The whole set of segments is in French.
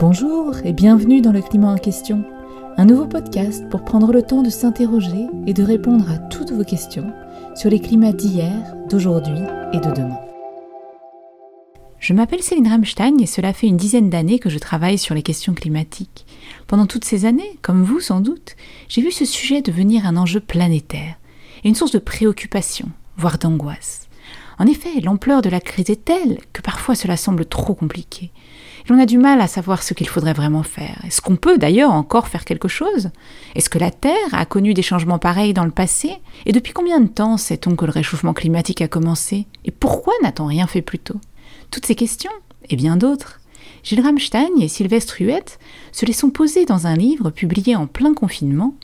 Bonjour et bienvenue dans le climat en question, un nouveau podcast pour prendre le temps de s'interroger et de répondre à toutes vos questions sur les climats d'hier, d'aujourd'hui et de demain. Je m'appelle Céline Ramstein et cela fait une dizaine d'années que je travaille sur les questions climatiques. Pendant toutes ces années, comme vous sans doute, j'ai vu ce sujet devenir un enjeu planétaire et une source de préoccupation, voire d'angoisse. En effet, l'ampleur de la crise est telle que parfois cela semble trop compliqué. L'on a du mal à savoir ce qu'il faudrait vraiment faire. Est-ce qu'on peut d'ailleurs encore faire quelque chose? Est-ce que la Terre a connu des changements pareils dans le passé? Et depuis combien de temps sait-on que le réchauffement climatique a commencé? Et pourquoi n'a-t-on rien fait plus tôt? Toutes ces questions, et bien d'autres, Gilles Ramstein et Sylvestre Huette se les sont posées dans un livre publié en plein confinement,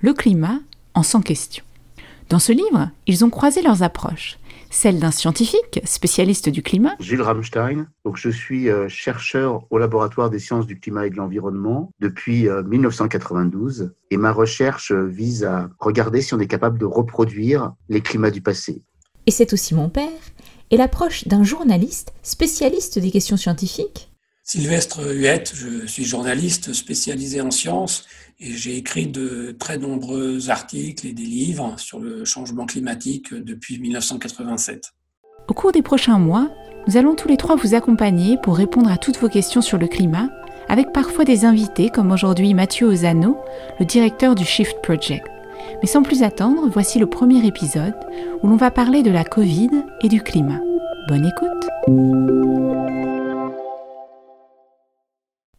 Le climat en 100 questions. Dans ce livre, ils ont croisé leurs approches celle d'un scientifique, spécialiste du climat. Gilles Ramstein, donc je suis euh, chercheur au laboratoire des sciences du climat et de l'environnement depuis 1992 euh, et ma recherche vise à regarder si on est capable de reproduire les climats du passé. Et c'est aussi mon père et l'approche d'un journaliste spécialiste des questions scientifiques. Sylvestre Huette, je suis journaliste spécialisé en sciences et j'ai écrit de très nombreux articles et des livres sur le changement climatique depuis 1987. Au cours des prochains mois, nous allons tous les trois vous accompagner pour répondre à toutes vos questions sur le climat, avec parfois des invités comme aujourd'hui Mathieu Ozano, le directeur du Shift Project. Mais sans plus attendre, voici le premier épisode où l'on va parler de la Covid et du climat. Bonne écoute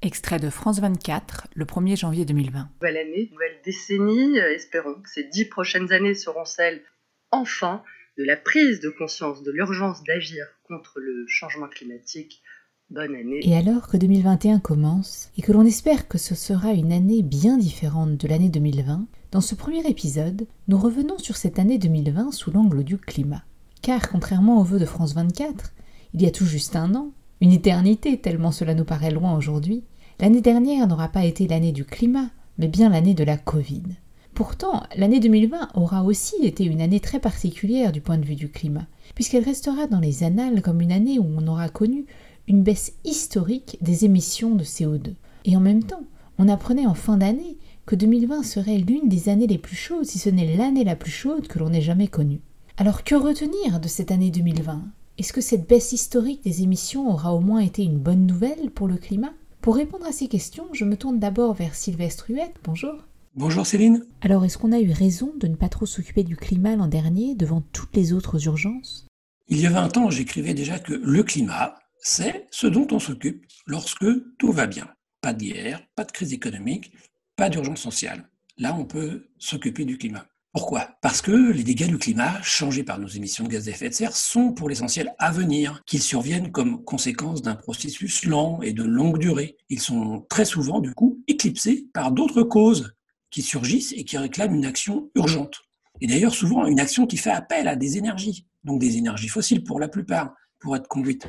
Extrait de France 24, le 1er janvier 2020. Nouvelle année, nouvelle décennie, euh, espérons que ces dix prochaines années seront celles, enfin, de la prise de conscience de l'urgence d'agir contre le changement climatique. Bonne année. Et alors que 2021 commence, et que l'on espère que ce sera une année bien différente de l'année 2020, dans ce premier épisode, nous revenons sur cette année 2020 sous l'angle du climat. Car contrairement aux vœux de France 24, il y a tout juste un an, une éternité tellement cela nous paraît loin aujourd'hui, L'année dernière n'aura pas été l'année du climat, mais bien l'année de la Covid. Pourtant, l'année 2020 aura aussi été une année très particulière du point de vue du climat, puisqu'elle restera dans les annales comme une année où on aura connu une baisse historique des émissions de CO2. Et en même temps, on apprenait en fin d'année que 2020 serait l'une des années les plus chaudes, si ce n'est l'année la plus chaude que l'on ait jamais connue. Alors que retenir de cette année 2020 Est-ce que cette baisse historique des émissions aura au moins été une bonne nouvelle pour le climat? Pour répondre à ces questions, je me tourne d'abord vers Sylvestre Huette. Bonjour. Bonjour Céline. Alors, est-ce qu'on a eu raison de ne pas trop s'occuper du climat l'an dernier devant toutes les autres urgences? Il y a 20 ans, j'écrivais déjà que le climat, c'est ce dont on s'occupe lorsque tout va bien. Pas de guerre, pas de crise économique, pas d'urgence sociale. Là, on peut s'occuper du climat. Pourquoi? Parce que les dégâts du climat, changés par nos émissions de gaz à effet de serre, sont pour l'essentiel à venir, qu'ils surviennent comme conséquence d'un processus lent et de longue durée. Ils sont très souvent, du coup, éclipsés par d'autres causes qui surgissent et qui réclament une action urgente. Et d'ailleurs, souvent, une action qui fait appel à des énergies, donc des énergies fossiles pour la plupart, pour être conduites.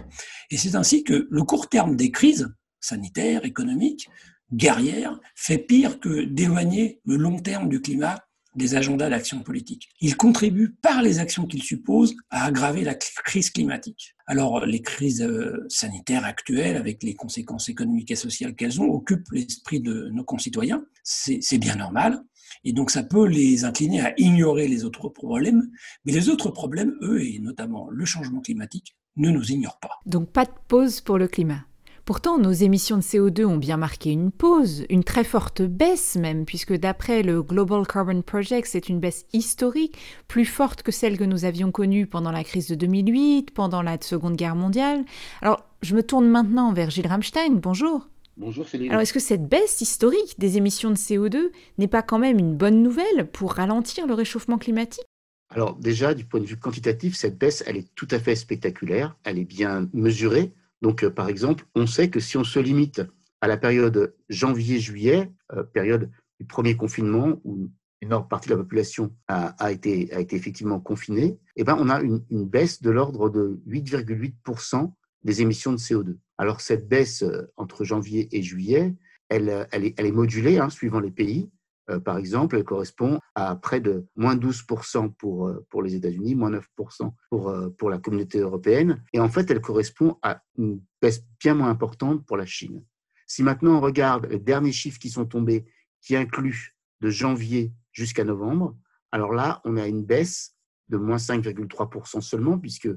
Et c'est ainsi que le court terme des crises sanitaires, économiques, guerrières, fait pire que d'éloigner le long terme du climat des agendas d'action politique. Il contribue par les actions qu'il suppose à aggraver la crise climatique. Alors les crises euh, sanitaires actuelles, avec les conséquences économiques et sociales qu'elles ont, occupent l'esprit de nos concitoyens. C'est bien normal. Et donc ça peut les incliner à ignorer les autres problèmes. Mais les autres problèmes, eux, et notamment le changement climatique, ne nous ignorent pas. Donc pas de pause pour le climat. Pourtant, nos émissions de CO2 ont bien marqué une pause, une très forte baisse même, puisque d'après le Global Carbon Project, c'est une baisse historique, plus forte que celle que nous avions connue pendant la crise de 2008, pendant la Seconde Guerre mondiale. Alors, je me tourne maintenant vers Gilles Ramstein. Bonjour. Bonjour Céline. Alors, est-ce que cette baisse historique des émissions de CO2 n'est pas quand même une bonne nouvelle pour ralentir le réchauffement climatique? Alors déjà, du point de vue quantitatif, cette baisse, elle est tout à fait spectaculaire, elle est bien mesurée. Donc, euh, par exemple, on sait que si on se limite à la période janvier-juillet, euh, période du premier confinement, où une énorme partie de la population a, été, effectivement confinée, eh ben, on a une, baisse de l'ordre de 8,8% des émissions de CO2. Alors, cette baisse euh, entre janvier et juillet, elle, elle, est, elle est, modulée hein, suivant les pays. Euh, par exemple, elle correspond à près de moins 12% pour, euh, pour les États-Unis, moins 9% pour, euh, pour la communauté européenne. Et en fait, elle correspond à une baisse bien moins importante pour la Chine. Si maintenant on regarde les derniers chiffres qui sont tombés, qui incluent de janvier jusqu'à novembre, alors là, on a une baisse de moins 5,3% seulement, puisque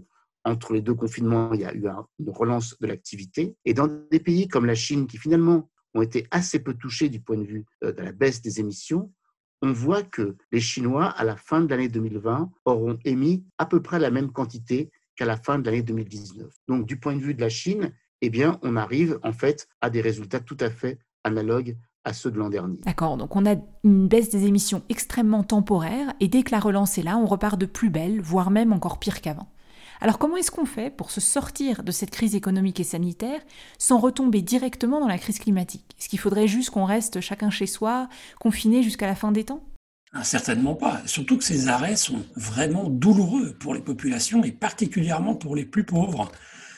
entre les deux confinements, il y a eu une relance de l'activité. Et dans des pays comme la Chine, qui finalement ont été assez peu touchés du point de vue euh, de la baisse des émissions, on voit que les Chinois, à la fin de l'année 2020, auront émis à peu près la même quantité qu'à la fin de l'année 2019. Donc, du point de vue de la Chine, eh bien, on arrive en fait à des résultats tout à fait analogues à ceux de l'an dernier. D'accord, donc on a une baisse des émissions extrêmement temporaire et dès que la relance est là, on repart de plus belle, voire même encore pire qu'avant. Alors comment est-ce qu'on fait pour se sortir de cette crise économique et sanitaire sans retomber directement dans la crise climatique? Est-ce qu'il faudrait juste qu'on reste chacun chez soi, confiné jusqu'à la fin des temps? Ah, Certainement pas. Surtout que ces arrêts sont vraiment douloureux pour les populations et particulièrement pour les plus pauvres.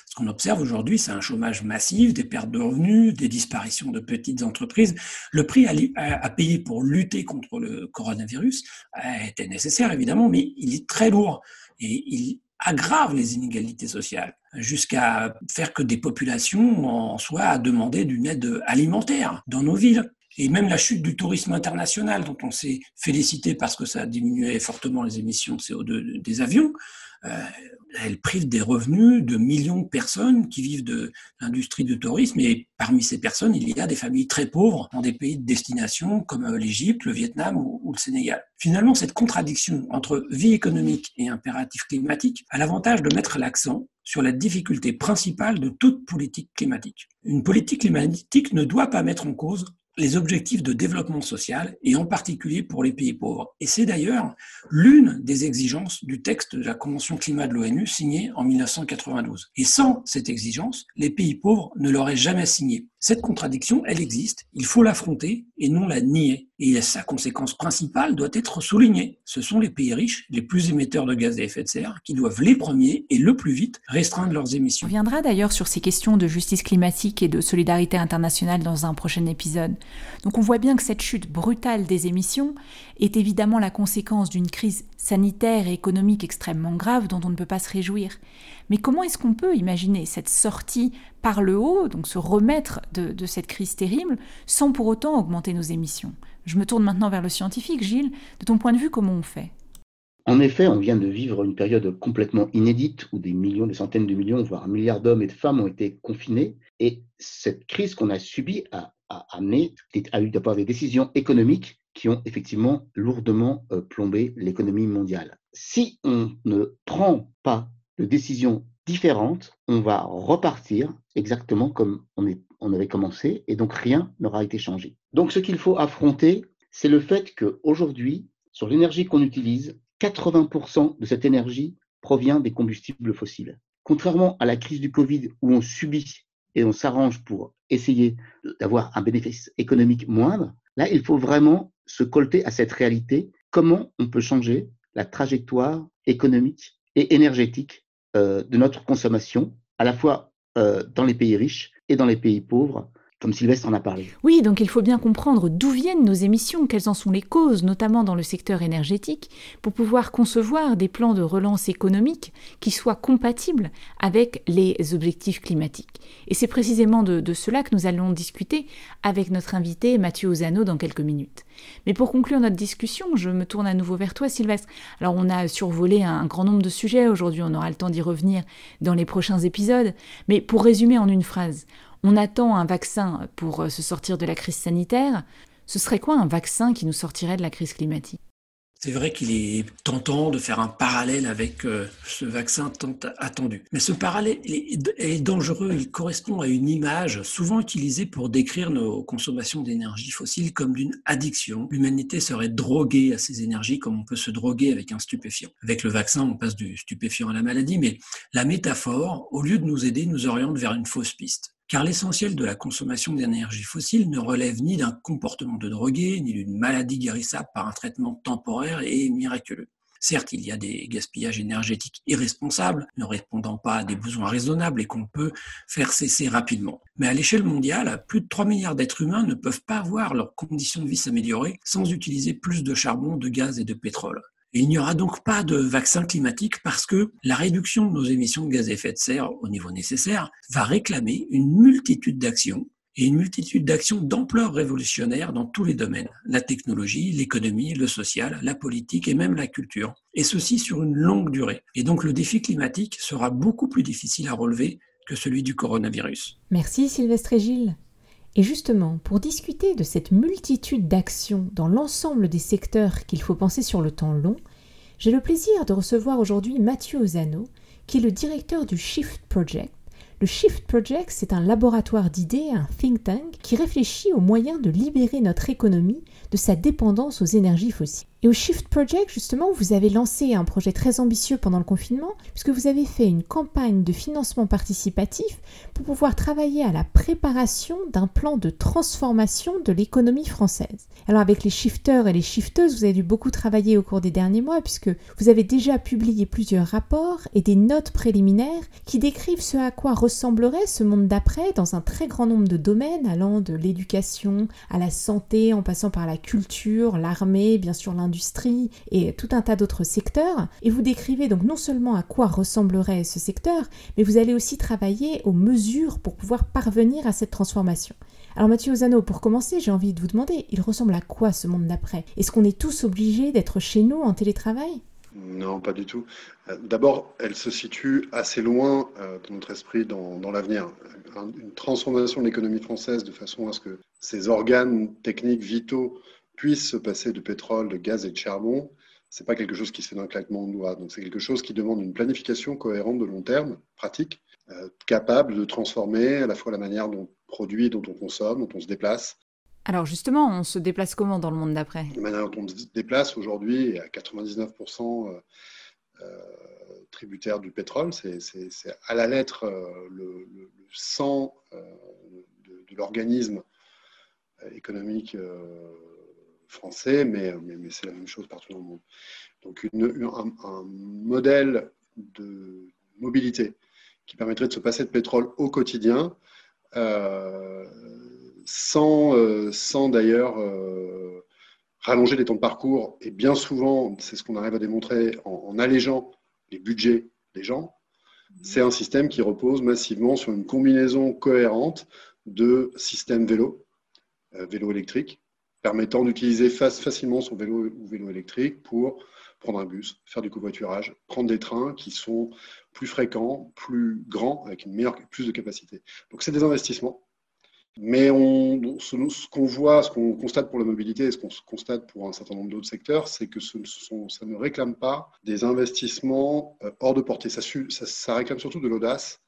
Ce qu'on observe aujourd'hui, c'est un chômage massif, des pertes de revenus, des disparitions de petites entreprises. Le prix à, payer pour lutter contre le coronavirus était nécessaire, évidemment, mais il est très lourd. Et il aggrave les inégalités sociales, jusqu'à faire que des populations en soient à demander d'une aide alimentaire dans nos villes. Et même la chute du tourisme international, dont on s'est félicité parce que ça a diminué fortement les émissions de CO2 des avions, elle prive des revenus de millions de personnes qui vivent de l'industrie du tourisme. Et parmi ces personnes, il y a des familles très pauvres dans des pays de destination comme euh, l'Égypte, le Vietnam ou, le Sénégal. Finalement, cette contradiction entre vie économique et impératif climatique a l'avantage de mettre l'accent sur la difficulté principale de toute politique climatique. Une politique climatique ne doit pas mettre en cause les objectifs de développement social et en particulier pour les pays pauvres. Et c'est d'ailleurs l'une des exigences du texte de la Convention climat de l'ONU signée en 1992. Et sans cette exigence, les pays pauvres ne l'auraient jamais signée. Cette contradiction, elle existe, il faut l'affronter et non la nier. Et sa conséquence principale doit être soulignée. Ce sont les pays riches, les plus émetteurs de gaz à effet de serre, qui doivent les premiers et le plus vite restreindre leurs émissions. On reviendra d'ailleurs sur ces questions de justice climatique et de solidarité internationale dans un prochain épisode. Donc on voit bien que cette chute brutale des émissions est évidemment la conséquence d'une crise sanitaire et économique extrêmement grave dont on ne peut pas se réjouir. Mais comment est-ce qu'on peut imaginer cette sortie par le haut, donc se remettre de, cette crise terrible, sans pour autant augmenter nos émissions Je me tourne maintenant vers le scientifique. Gilles, de ton point de vue, comment on fait? En effet, on vient de vivre une période complètement inédite où des millions, des centaines de millions, voire un milliard d'hommes et de femmes ont été confinés. Et cette crise qu'on a subie a, amené, a eu d'avoir des décisions économiques qui ont effectivement lourdement euh, plombé l'économie mondiale. Si on ne prend pas de décisions différentes, on va repartir exactement comme on, avait commencé et donc rien n'aura été changé. Donc ce qu'il faut affronter, c'est le fait qu'aujourd'hui, sur l'énergie qu'on utilise, 80% de cette énergie provient des combustibles fossiles. Contrairement à la crise du Covid où on subit et on s'arrange pour essayer d'avoir un bénéfice économique moindre, là, il faut vraiment se colter à cette réalité. Comment on peut changer la trajectoire économique et énergétique de notre consommation, à la fois euh, dans les pays riches et dans les pays pauvres, comme Sylvestre en a parlé. Oui, donc il faut bien comprendre d'où viennent nos émissions, quelles en sont les causes, notamment dans le secteur énergétique, pour pouvoir concevoir des plans de relance économique qui soient compatibles avec les objectifs climatiques. Et c'est précisément de, cela que nous allons discuter avec notre invité Mathieu Ozano dans quelques minutes. Mais pour conclure notre discussion, je me tourne à nouveau vers toi, Sylvestre. Alors on a survolé un grand nombre de sujets aujourd'hui, on aura le temps d'y revenir dans les prochains épisodes, mais pour résumer en une phrase, on attend un vaccin pour euh, se sortir de la crise sanitaire. Ce serait quoi un vaccin qui nous sortirait de la crise climatique? C'est vrai qu'il est tentant de faire un parallèle avec euh, ce vaccin tant attendu. Mais ce parallèle est, dangereux. Il correspond à une image souvent utilisée pour décrire nos consommations d'énergie fossile comme d'une addiction. L'humanité serait droguée à ces énergies comme on peut se droguer avec un stupéfiant. Avec le vaccin, on passe du stupéfiant à la maladie, mais la métaphore, au lieu de nous aider, nous oriente vers une fausse piste car l'essentiel de la consommation d'énergie fossile ne relève ni d'un comportement de drogué, ni d'une maladie guérissable par un traitement temporaire et miraculeux. Certes, il y a des gaspillages énergétiques irresponsables, ne répondant pas à des besoins raisonnables et qu'on peut faire cesser rapidement. Mais à l'échelle mondiale, plus de 3 milliards d'êtres humains ne peuvent pas voir leurs conditions de vie s'améliorer sans utiliser plus de charbon, de gaz et de pétrole il n'y aura donc pas de vaccin climatique parce que la réduction de nos émissions de gaz à effet de serre au niveau nécessaire va réclamer une multitude d'actions et une multitude d'actions d'ampleur révolutionnaire dans tous les domaines, la technologie, l'économie, le social, la politique et même la culture, et ceci sur une longue durée. Et donc le défi climatique sera beaucoup plus difficile à relever que celui du coronavirus. Merci Sylvestre et Gilles. Et justement, pour discuter de cette multitude d'actions dans l'ensemble des secteurs qu'il faut penser sur le temps long, j'ai le plaisir de recevoir aujourd'hui Mathieu Ozano, qui est le directeur du Shift Project, le Shift Project, c'est un laboratoire d'idées, un think tank, qui réfléchit aux moyens de libérer notre économie de sa dépendance aux énergies fossiles. Et au Shift Project, justement, vous avez lancé un projet très ambitieux pendant le confinement, puisque vous avez fait une campagne de financement participatif pour pouvoir travailler à la préparation d'un plan de transformation de l'économie française. Alors avec les shifters et les shifteuses, vous avez dû beaucoup travailler au cours des derniers mois, puisque vous avez déjà publié plusieurs rapports et des notes préliminaires qui décrivent ce à quoi ressemblerait ce monde d'après dans un très grand nombre de domaines, allant de l'éducation à la santé, en passant par la culture, l'armée, bien sûr l'industrie et tout un tas d'autres secteurs. Et vous décrivez donc non seulement à quoi ressemblerait ce secteur, mais vous allez aussi travailler aux mesures pour pouvoir parvenir à cette transformation. Alors Mathieu Ozano, pour commencer, j'ai envie de vous demander, il ressemble à quoi ce monde d'après? Est-ce qu'on est tous obligés d'être chez nous en télétravail? Non, pas du tout. Euh, d'abord, elle se situe assez loin euh, dans notre esprit dans l'avenir. Une transformation de l'économie française de façon à ce que ces organes techniques vitaux puisse se passer de pétrole, de gaz et de charbon, c'est pas quelque chose qui se fait d'un claquement de doigts. Donc c'est quelque chose qui demande une planification cohérente de long terme, pratique, euh, capable de transformer à la fois la manière dont on produit, dont on consomme, dont on se déplace. Alors justement, on se déplace comment dans le monde d'après? La manière dont on se déplace aujourd'hui est à 99% euh, euh, tributaire du pétrole. C'est à la lettre le, sang de, de l'organisme économique français, mais, c'est la même chose partout dans le monde. Donc un, modèle de mobilité qui permettrait de se passer de pétrole au quotidien, euh, sans, euh, sans d'ailleurs euh, rallonger les temps de parcours, et bien souvent, c'est ce qu'on arrive à démontrer en, en allégeant les budgets des gens, c'est un système qui repose massivement sur une combinaison cohérente de systèmes vélo, vélo électrique, permettant d'utiliser facilement son vélo ou vélo électrique pour prendre un bus, faire du covoiturage, prendre des trains qui sont plus fréquents, plus grands, avec une meilleure, plus de capacité. Donc c'est des investissements. Mais ce, qu'on voit, ce qu'on constate pour la mobilité et ce qu'on constate pour un certain nombre d'autres secteurs, c'est que ça ne réclame pas des investissements euh, hors de portée. Ça, ça, réclame surtout de l'audace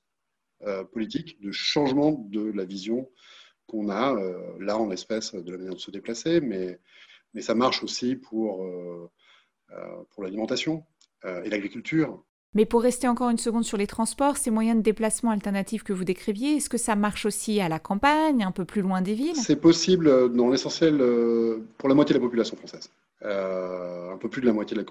euh, politique, de changement de la vision qu'on a euh, là en l'espèce de la manière de se déplacer, mais, mais ça marche aussi pour, euh, euh, pour l'alimentation et l'agriculture. Mais pour rester encore une seconde sur les transports, ces moyens de déplacement alternatifs que vous décriviez, est-ce que ça marche aussi à la campagne, un peu plus loin des villes? C'est possible dans l'essentiel pour la moitié de la population française. Un peu plus de la moitié de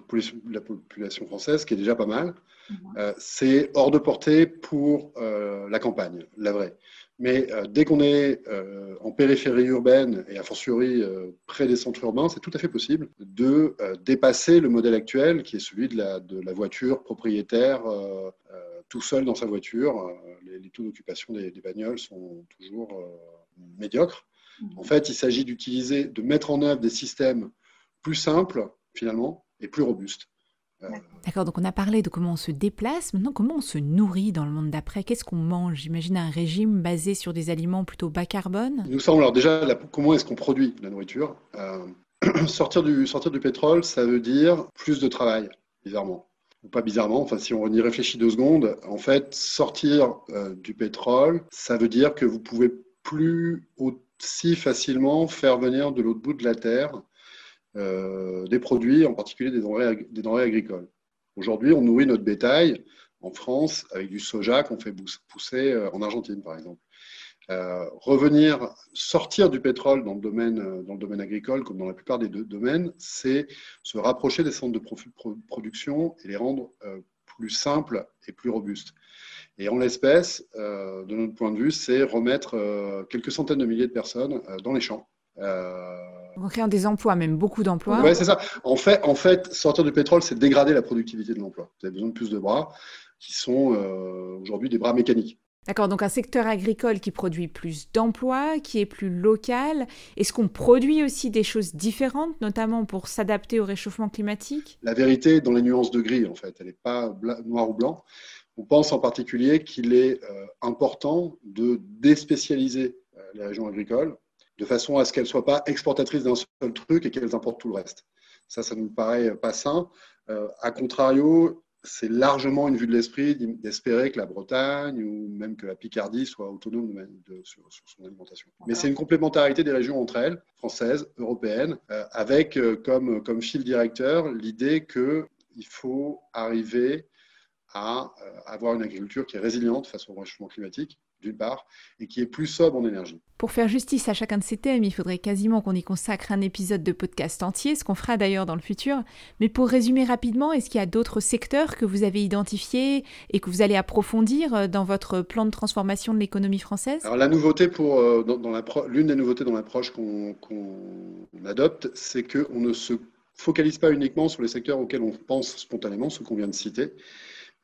la, population française, qui est déjà pas mal. Mhm. c'est hors de portée pour la campagne, la vraie. Mais euh, dès qu'on est euh, en périphérie urbaine et a fortiori euh, près des centres urbains, c'est tout à fait possible de dépasser le modèle actuel qui est celui de la, de la voiture propriétaire tout seul dans sa voiture. Les, taux d'occupation des, des, bagnoles sont toujours médiocres. Mmh. En fait, il s'agit d'utiliser, de mettre en œuvre des systèmes plus simples finalement et plus robustes. D'accord, donc on a parlé de comment on se déplace, maintenant comment on se nourrit dans le monde d'après? Qu'est-ce qu'on mange? J'imagine un régime basé sur des aliments plutôt bas carbone Nous savons alors déjà comment est-ce qu'on produit la nourriture? Euh, sortir, du, sortir du pétrole, ça veut dire plus de travail, bizarrement. Ou pas bizarrement, enfin si on y réfléchit deux secondes, en fait, sortir euh, du pétrole, ça veut dire que vous pouvez plus aussi facilement faire venir de l'autre bout de la Terre euh, des produits, en particulier des denrées, agricoles. Aujourd'hui, on nourrit notre bétail en France avec du soja qu'on fait pousser euh, en Argentine, par exemple. Euh, revenir, sortir du pétrole dans le, domaine, dans le domaine agricole, comme dans la plupart des domaines, c'est se rapprocher des centres de production et les rendre plus simples et plus robustes. Et en l'espèce, de notre point de vue, c'est remettre quelques centaines de milliers de personnes dans les champs. En créant des emplois, même beaucoup d'emplois. Oui, c'est ça. En fait, en fait, sortir du pétrole, c'est dégrader la productivité de l'emploi. Vous avez besoin de plus de bras qui sont euh, aujourd'hui des bras mécaniques. D'accord, donc un secteur agricole qui produit plus d'emplois, qui est plus local. Est-ce qu'on produit aussi des choses différentes, notamment pour s'adapter au réchauffement climatique? La vérité est dans les nuances de gris, en fait. Elle n'est pas noir ou blanc. On pense en particulier qu'il est euh, important de déspécialiser euh, les régions agricoles de façon à ce qu'elles ne soient pas exportatrices d'un seul truc et qu'elles importent tout le reste. Ça, ça ne nous paraît pas sain. Euh, a contrario, c'est largement une vue de l'esprit d'espérer que la Bretagne ou même que la Picardie soit autonome sur, son alimentation. Mais c'est une complémentarité des régions entre elles, françaises, européennes, euh, avec euh, comme, comme fil directeur l'idée qu'il faut arriver à avoir une agriculture qui est résiliente face au réchauffement climatique d'une part, et qui est plus sobre en énergie. Pour faire justice à chacun de ces thèmes, il faudrait quasiment qu'on y consacre un épisode de podcast entier, ce qu'on fera d'ailleurs dans le futur. Mais pour résumer rapidement, est-ce qu'il y a d'autres secteurs que vous avez identifiés et que vous allez approfondir euh, dans votre plan de transformation de l'économie française? Alors la nouveauté pour euh, dans, l'une des nouveautés dans l'approche qu'on adopte, c'est qu'on ne se focalise pas uniquement sur les secteurs auxquels on pense spontanément, ceux qu'on vient de citer,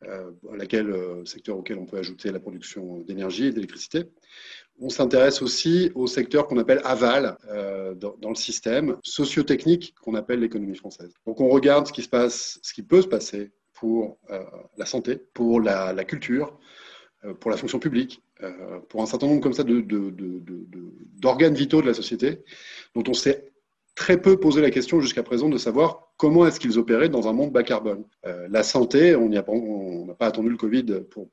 euh, laquelle, euh, secteur auquel on peut ajouter la production d'énergie et d'électricité. On s'intéresse aussi au secteur qu'on appelle aval euh, dans, le système, socio-technique qu'on appelle l'économie française. Donc on regarde ce qui, se passe, ce qui peut se passer pour la santé, pour la, culture, pour la fonction publique, pour un certain nombre comme ça d'organes vitaux de la société dont on sait très peu posé la question jusqu'à présent de savoir comment est-ce qu'ils opéraient dans un monde bas carbone. Euh, la santé, on n'a pas, attendu le Covid pour,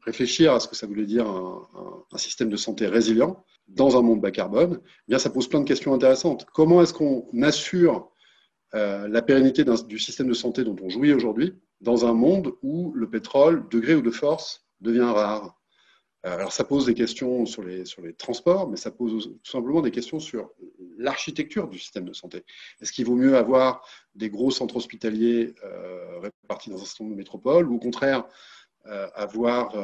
réfléchir à ce que ça voulait dire un, système de santé résilient dans un monde bas carbone. Eh bien, ça pose plein de questions intéressantes. Comment est-ce qu'on assure euh, la pérennité du système de santé dont on jouit aujourd'hui dans un monde où le pétrole, degré ou de force, devient rare? Euh, alors ça pose des questions sur les transports, mais ça pose tout simplement des questions sur l'architecture du système de santé. Est-ce qu'il vaut mieux avoir des gros centres hospitaliers euh, répartis dans un certain nombre de métropoles ou au contraire euh, avoir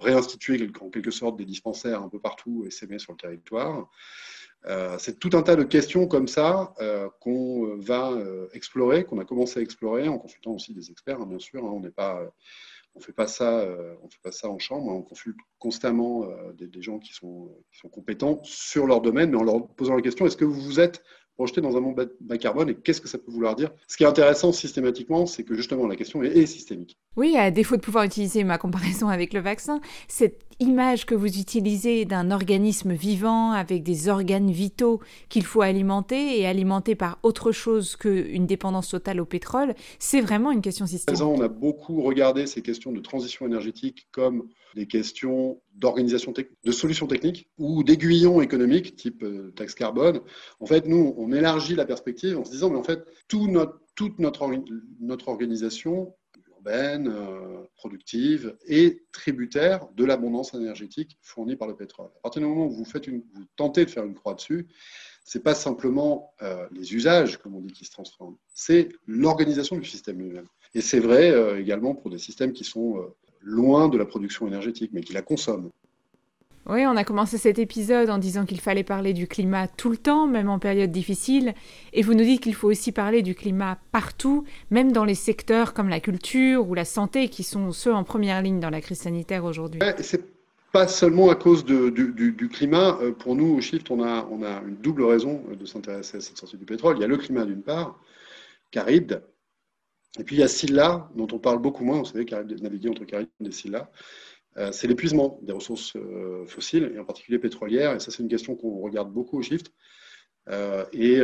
réinstitué en quelque sorte des dispensaires un peu partout et s'aimer sur le territoire c'est tout un tas de questions comme ça qu'on va explorer, qu'on a commencé à explorer en consultant aussi des experts, hein, bien sûr. Hein. on n'est pas on fait pas ça, euh, on fait pas ça en chambre. On consulte constamment euh, des, gens qui sont, qui sont compétents sur leur domaine, mais en leur posant la question est-ce que vous vous êtes projeté dans un monde bas carbone et qu'est-ce que ça peut vouloir dire? Ce qui est intéressant systématiquement, c'est que justement la question est, systémique. Oui, à défaut de pouvoir utiliser ma comparaison avec le vaccin, cette image que vous utilisez d'un organisme vivant avec des organes vitaux qu'il faut alimenter et alimenter par autre chose qu'une dépendance totale au pétrole, c'est vraiment une question systémique. On a beaucoup regardé ces questions de transition énergétique comme des questions d'organisation, de solutions techniques ou d'aiguillons économiques, type euh, taxe carbone. En fait, nous, on élargit la perspective en se disant, mais en fait, toute notre organisation urbaine, euh, productive et tributaire de l'abondance énergétique fournie par le pétrole. À partir du moment où vous, tentez de faire une croix dessus, c'est pas simplement euh, les usages, comme on dit, qui se transforment, c'est l'organisation du système lui-même. Et c'est vrai également pour des systèmes qui sont loin de la production énergétique, mais qui la consomme. Oui, on a commencé cet épisode en disant qu'il fallait parler du climat tout le temps, même en période difficile. Et vous nous dites qu'il faut aussi parler du climat partout, même dans les secteurs comme la culture ou la santé, qui sont ceux en première ligne dans la crise sanitaire aujourd'hui. Ouais, c'est pas seulement à cause du, climat. Euh, pour nous, au Shift, on a, une double raison de s'intéresser à cette sortie du pétrole. Il y a le climat d'une part, caride, et puis il y a Silla, dont on parle beaucoup moins, vous savez, naviguer entre Caraïbes et Silla. Euh, c'est l'épuisement des ressources euh, fossiles, et en particulier pétrolières. Et ça, c'est une question qu'on regarde beaucoup au Shift. Euh, et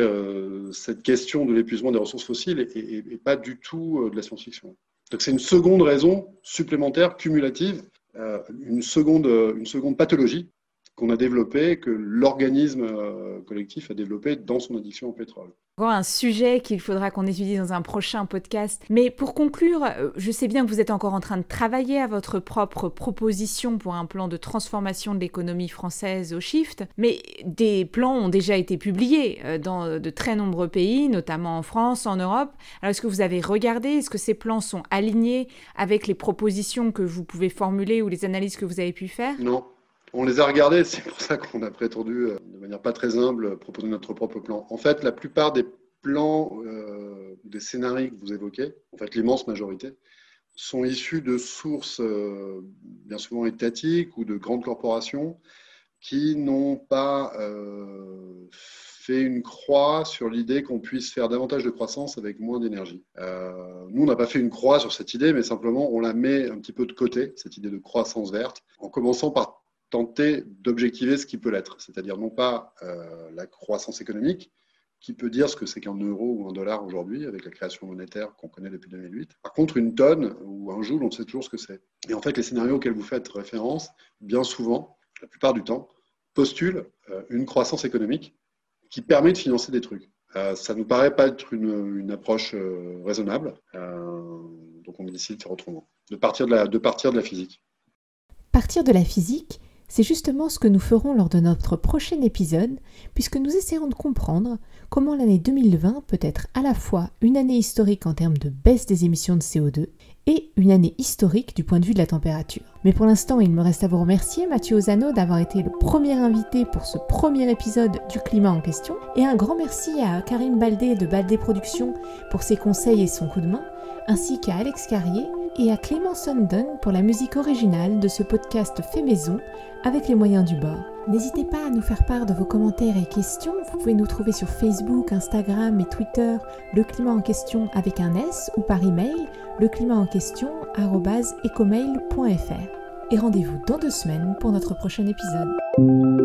cette question de l'épuisement des ressources fossiles n'est pas du tout de la science-fiction. Donc c'est une seconde raison supplémentaire, cumulative, une, seconde, une seconde pathologie qu'on a développée, que l'organisme collectif a développée dans son addiction au pétrole un sujet qu'il faudra qu'on étudie dans un prochain podcast. Mais pour conclure, euh, je sais bien que vous êtes encore en train de travailler à votre propre proposition pour un plan de transformation de l'économie française au shift, mais des plans ont déjà été publiés euh, dans de très nombreux pays, notamment en France, en Europe. Alors est-ce que vous avez regardé? Est-ce que ces plans sont alignés avec les propositions que vous pouvez formuler ou les analyses que vous avez pu faire? Non, on les a regardés, c'est pour ça qu'on a prétendu, euh, de manière pas très humble, proposer notre propre plan. En fait, la plupart des plans, euh, des scénarios que vous évoquez, en fait l'immense majorité, sont issus de sources euh, bien souvent étatiques ou de grandes corporations qui n'ont pas fait une croix sur l'idée qu'on puisse faire davantage de croissance avec moins d'énergie. Nous, on n'a pas fait une croix sur cette idée, mais simplement on la met un petit peu de côté, cette idée de croissance verte, en commençant par tenter d'objectiver ce qui peut l'être, c'est-à-dire non pas la croissance économique, qui peut dire ce que c'est qu'un euro ou un dollar aujourd'hui avec la création monétaire qu'on connaît depuis 2008. Par contre, une tonne ou un joule, on sait toujours ce que c'est. Et en fait, les scénarios auxquels vous faites référence, bien souvent, la plupart du temps, postulent euh, une croissance économique qui permet de financer des trucs. Euh, ça ne nous paraît pas être une, approche euh, raisonnable, donc on décide de faire autrement, de partir de la, de partir de la physique. Partir de la physique, c'est justement ce que nous ferons lors de notre prochain épisode, puisque nous essaierons de comprendre comment l'année 2020 peut être à la fois une année historique en termes de baisse des émissions de CO2 et une année historique du point de vue de la température. Mais pour l'instant, il me reste à vous remercier, Mathieu Ozano, d'avoir été le premier invité pour ce premier épisode du climat en question, et un grand merci à Karine Baldé de Baldé Productions pour ses conseils et son coup de main, ainsi qu'à Alex Carrier et à Clément Sundon pour la musique originale de ce podcast fait maison avec les moyens du bord. N'hésitez pas à nous faire part de vos commentaires et questions. Vous pouvez nous trouver sur Facebook, Instagram et Twitter, le climat en question avec un S ou par email, le climat en question Et rendez-vous dans deux semaines pour notre prochain épisode.